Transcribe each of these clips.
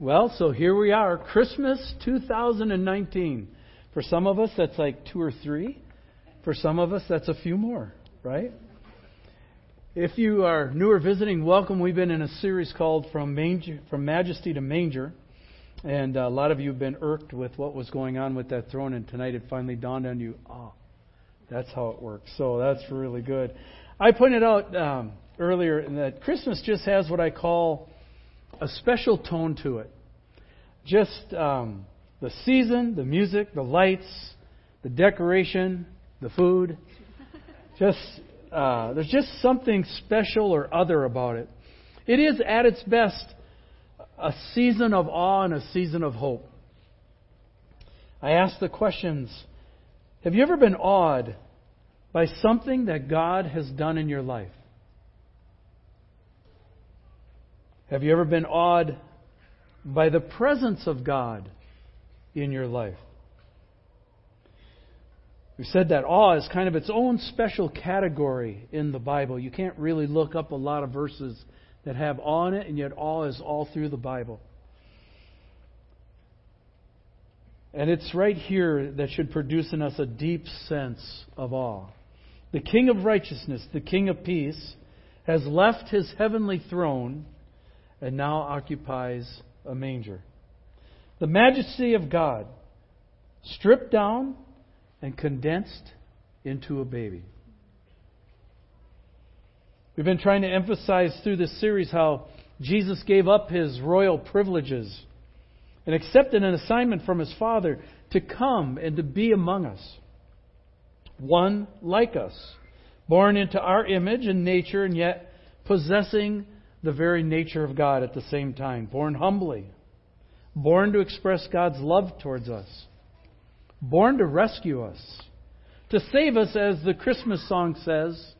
Well, so here we are, Christmas 2019. For some of us, that's like two or three. For some of us, that's a few more, right? If you are new or visiting, welcome. We've been in a series called From, Manger, From Majesty to Manger. And a lot of you have been irked with what was going on with that throne, and tonight it finally dawned on you, oh, that's how it works. So that's really good. I pointed out um, earlier that Christmas just has what I call a special tone to it. Just um, the season, the music, the lights, the decoration, the food. Just uh, there's just something special or other about it. It is at its best a season of awe and a season of hope. I ask the questions Have you ever been awed by something that God has done in your life? Have you ever been awed by the presence of God in your life? We said that awe is kind of its own special category in the Bible. You can't really look up a lot of verses that have awe in it, and yet awe is all through the Bible. And it's right here that should produce in us a deep sense of awe. The King of righteousness, the King of peace, has left his heavenly throne and now occupies a manger. The majesty of God, stripped down and condensed into a baby. We've been trying to emphasize through this series how Jesus gave up his royal privileges and accepted an assignment from his Father to come and to be among us. One like us, born into our image and nature, and yet possessing the very nature of God at the same time. Born humbly, born to express God's love towards us, born to rescue us, to save us, as the Christmas song says,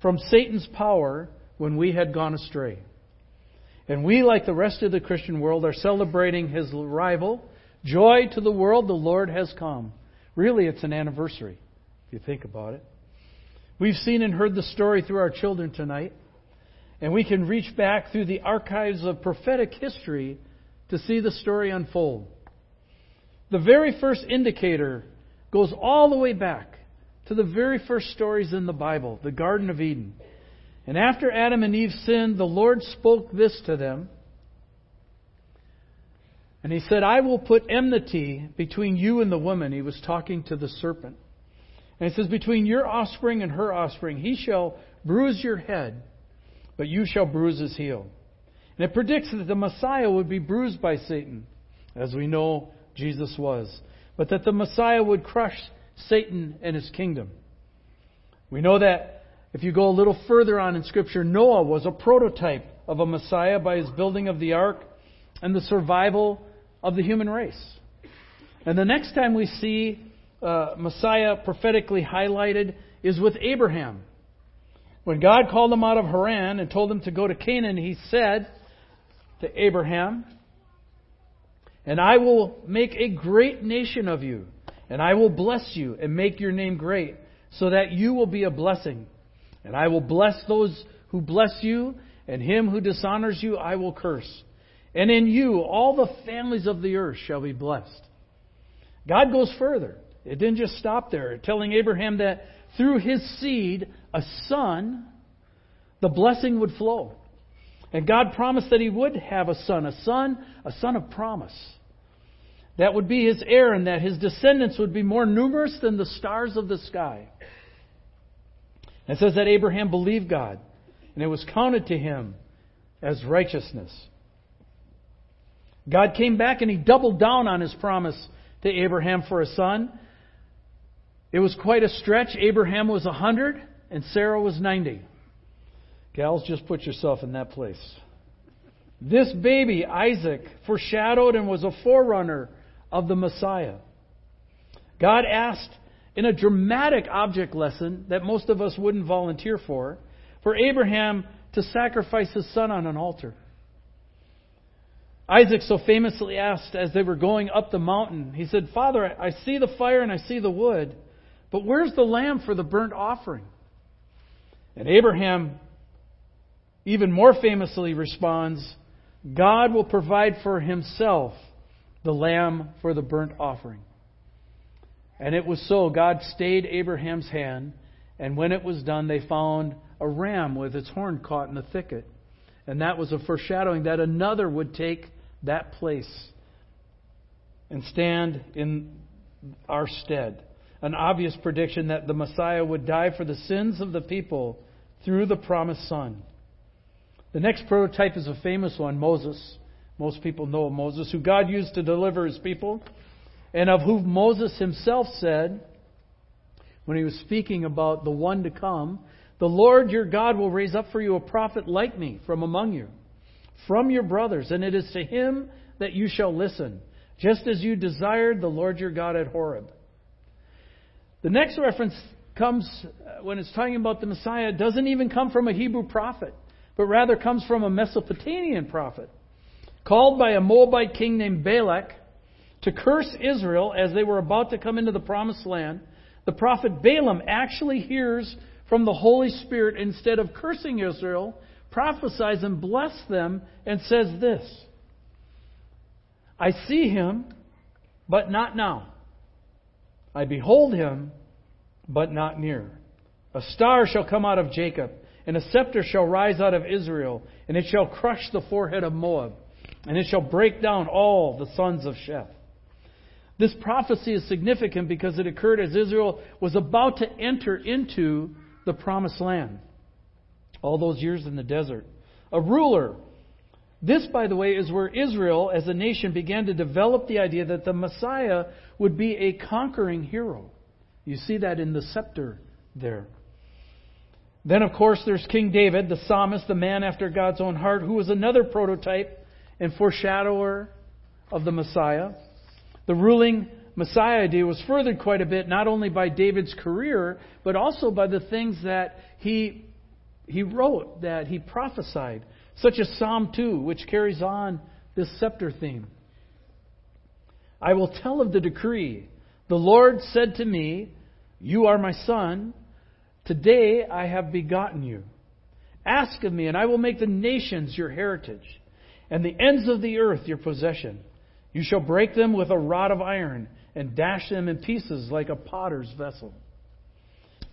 from Satan's power when we had gone astray. And we, like the rest of the Christian world, are celebrating his arrival. Joy to the world, the Lord has come. Really, it's an anniversary, if you think about it. We've seen and heard the story through our children tonight. And we can reach back through the archives of prophetic history to see the story unfold. The very first indicator goes all the way back to the very first stories in the Bible, the Garden of Eden. And after Adam and Eve sinned, the Lord spoke this to them. And he said, I will put enmity between you and the woman. He was talking to the serpent. And he says, Between your offspring and her offspring, he shall bruise your head, but you shall bruise his heel. And it predicts that the Messiah would be bruised by Satan, as we know Jesus was, but that the Messiah would crush Satan and his kingdom. We know that if you go a little further on in Scripture, Noah was a prototype of a Messiah by his building of the ark and the survival of the human race. And the next time we see uh, Messiah prophetically highlighted is with Abraham. When God called him out of Haran and told him to go to Canaan, he said to Abraham, And I will make a great nation of you, and I will bless you and make your name great, so that you will be a blessing. And I will bless those who bless you, and him who dishonors you I will curse. And in you all the families of the earth shall be blessed. God goes further. It didn't just stop there, telling Abraham that through his seed, a son, the blessing would flow. And God promised that he would have a son, a son, a son of promise. That would be his heir, and that his descendants would be more numerous than the stars of the sky. And It says that Abraham believed God, and it was counted to him as righteousness. God came back and he doubled down on his promise to Abraham for a son. It was quite a stretch. Abraham was 100 and Sarah was 90. Gals, just put yourself in that place. This baby, Isaac, foreshadowed and was a forerunner of the Messiah. God asked in a dramatic object lesson that most of us wouldn't volunteer for, for Abraham to sacrifice his son on an altar. Isaac so famously asked as they were going up the mountain, he said, Father, I see the fire and I see the wood. But where's the lamb for the burnt offering? And Abraham even more famously responds, God will provide for himself the lamb for the burnt offering. And it was so. God stayed Abraham's hand, and when it was done, they found a ram with its horn caught in the thicket. And that was a foreshadowing that another would take that place and stand in our stead. An obvious prediction that the Messiah would die for the sins of the people through the promised Son. The next prototype is a famous one Moses. Most people know Moses, who God used to deliver his people, and of whom Moses himself said, when he was speaking about the one to come, The Lord your God will raise up for you a prophet like me from among you, from your brothers, and it is to him that you shall listen, just as you desired the Lord your God at Horeb. The next reference comes uh, when it's talking about the Messiah, doesn't even come from a Hebrew prophet, but rather comes from a Mesopotamian prophet called by a Moabite king named Balak to curse Israel as they were about to come into the promised land. The prophet Balaam actually hears from the Holy Spirit instead of cursing Israel, prophesies and blesses them and says this I see him, but not now. I behold him, but not near. A star shall come out of Jacob, and a scepter shall rise out of Israel, and it shall crush the forehead of Moab, and it shall break down all the sons of Sheth. This prophecy is significant because it occurred as Israel was about to enter into the promised land. All those years in the desert. A ruler. This, by the way, is where Israel as a nation began to develop the idea that the Messiah would be a conquering hero. You see that in the scepter there. Then, of course, there's King David, the psalmist, the man after God's own heart, who was another prototype and foreshadower of the Messiah. The ruling Messiah idea was furthered quite a bit, not only by David's career, but also by the things that he, he wrote, that he prophesied, such as Psalm 2, which carries on this scepter theme. I will tell of the decree. The Lord said to me, you are my son. Today I have begotten you. Ask of me, and I will make the nations your heritage, and the ends of the earth your possession. You shall break them with a rod of iron, and dash them in pieces like a potter's vessel.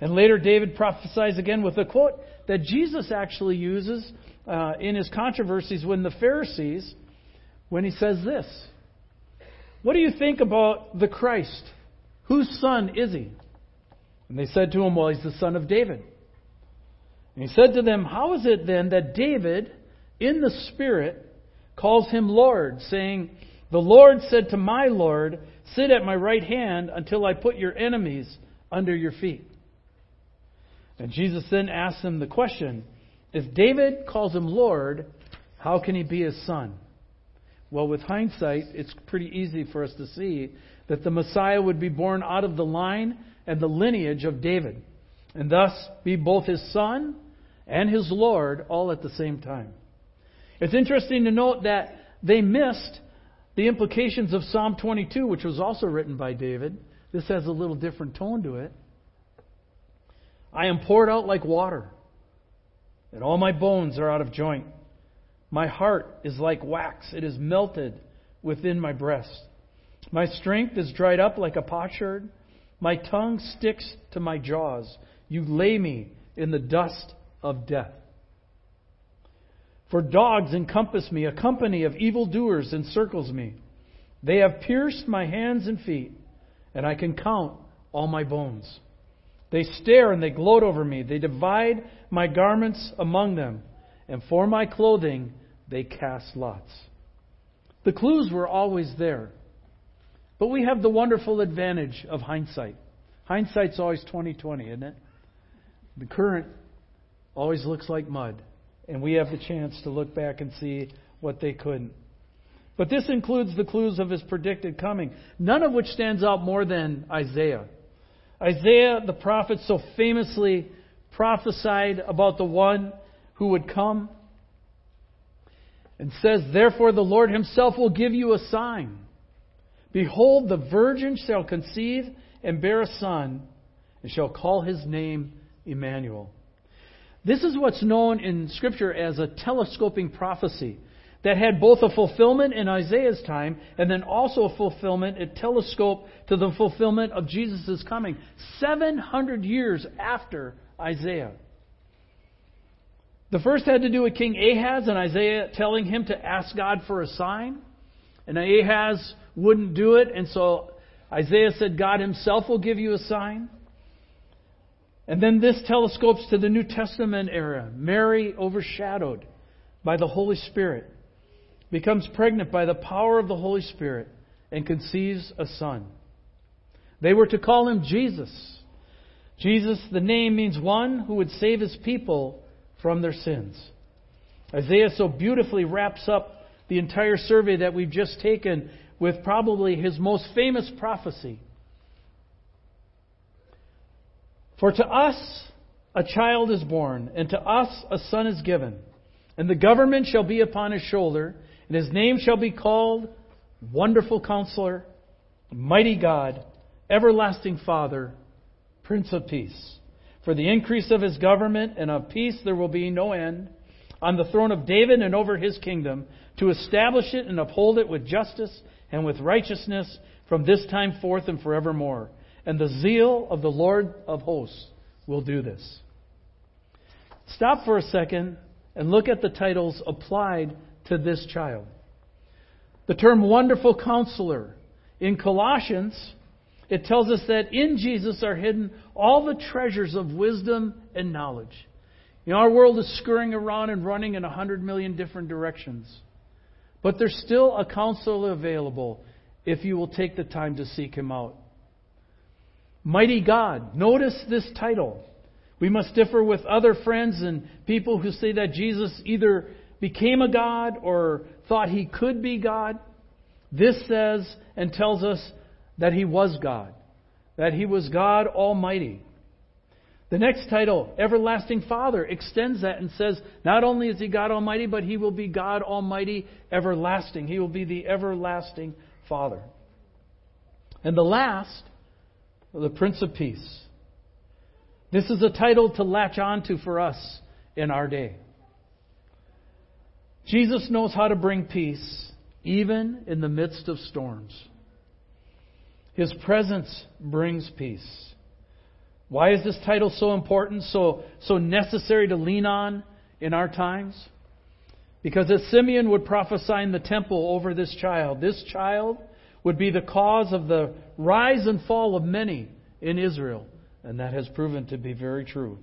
And later, David prophesies again with a quote that Jesus actually uses uh, in his controversies when the Pharisees, when he says this What do you think about the Christ? Whose son is he? And they said to him, Well, he's the son of David. And he said to them, How is it then that David, in the Spirit, calls him Lord, saying, The Lord said to my Lord, Sit at my right hand until I put your enemies under your feet. And Jesus then asks him the question If David calls him Lord, how can he be his son? Well, with hindsight, it's pretty easy for us to see that the Messiah would be born out of the line and the lineage of David, and thus be both his son and his Lord all at the same time. It's interesting to note that they missed the implications of Psalm 22, which was also written by David. This has a little different tone to it. I am poured out like water, and all my bones are out of joint. My heart is like wax, it is melted within my breast. My strength is dried up like a potsherd. My tongue sticks to my jaws. You lay me in the dust of death. For dogs encompass me, a company of evildoers encircles me. They have pierced my hands and feet, and I can count all my bones. They stare and they gloat over me. They divide my garments among them, and for my clothing they cast lots. The clues were always there. But we have the wonderful advantage of hindsight. Hindsight's always 2020, isn't it? The current always looks like mud, and we have the chance to look back and see what they couldn't. But this includes the clues of his predicted coming, none of which stands out more than Isaiah. Isaiah, the prophet, so famously prophesied about the one who would come and says, Therefore, the Lord himself will give you a sign. Behold, the virgin shall conceive and bear a son, and shall call his name Emmanuel. This is what's known in Scripture as a telescoping prophecy. That had both a fulfillment in Isaiah's time and then also a fulfillment, a telescope to the fulfillment of Jesus' coming. 700 years after Isaiah. The first had to do with King Ahaz and Isaiah telling him to ask God for a sign. And Ahaz wouldn't do it, and so Isaiah said, God himself will give you a sign. And then this telescopes to the New Testament era. Mary, overshadowed by the Holy Spirit, becomes pregnant by the power of the Holy Spirit and conceives a son. They were to call him Jesus. Jesus, the name means one who would save his people from their sins. Isaiah so beautifully wraps up the entire survey that we've just taken with probably his most famous prophecy. For to us a child is born, and to us a son is given, and the government shall be upon his shoulder, and his name shall be called Wonderful Counselor, Mighty God, Everlasting Father, Prince of Peace. For the increase of his government and of peace there will be no end on the throne of David and over his kingdom, to establish it and uphold it with justice and with righteousness from this time forth and forevermore. And the zeal of the Lord of hosts will do this. Stop for a second and look at the titles applied to this child. The term wonderful counselor in Colossians it tells us that in Jesus are hidden all the treasures of wisdom and knowledge. You know, our world is scurrying around and running in a hundred million different directions. But there's still a counselor available if you will take the time to seek him out. Mighty God. Notice this title. We must differ with other friends and people who say that Jesus either became a God or thought he could be God. This says and tells us that he was God, that he was God Almighty. The next title, Everlasting Father, extends that and says not only is he God Almighty, but he will be God Almighty everlasting. He will be the everlasting Father. And the last, the Prince of Peace. This is a title to latch onto for us in our day. Jesus knows how to bring peace even in the midst of storms. His presence brings peace. Why is this title so important, so, so necessary to lean on in our times? Because as Simeon would prophesy in the temple over this child, this child would be the cause of the rise and fall of many in Israel. And that has proven to be very true.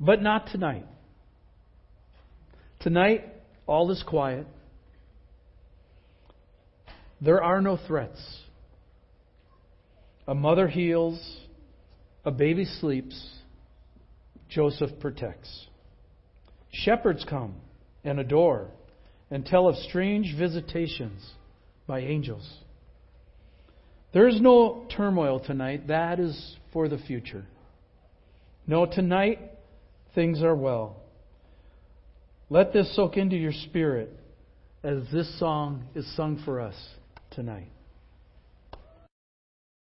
But not tonight. Tonight, all is quiet. There are no threats. A mother heals, a baby sleeps, Joseph protects. Shepherds come and adore and tell of strange visitations by angels. There is no turmoil tonight. That is for the future. No, tonight things are well. Let this soak into your spirit as this song is sung for us tonight.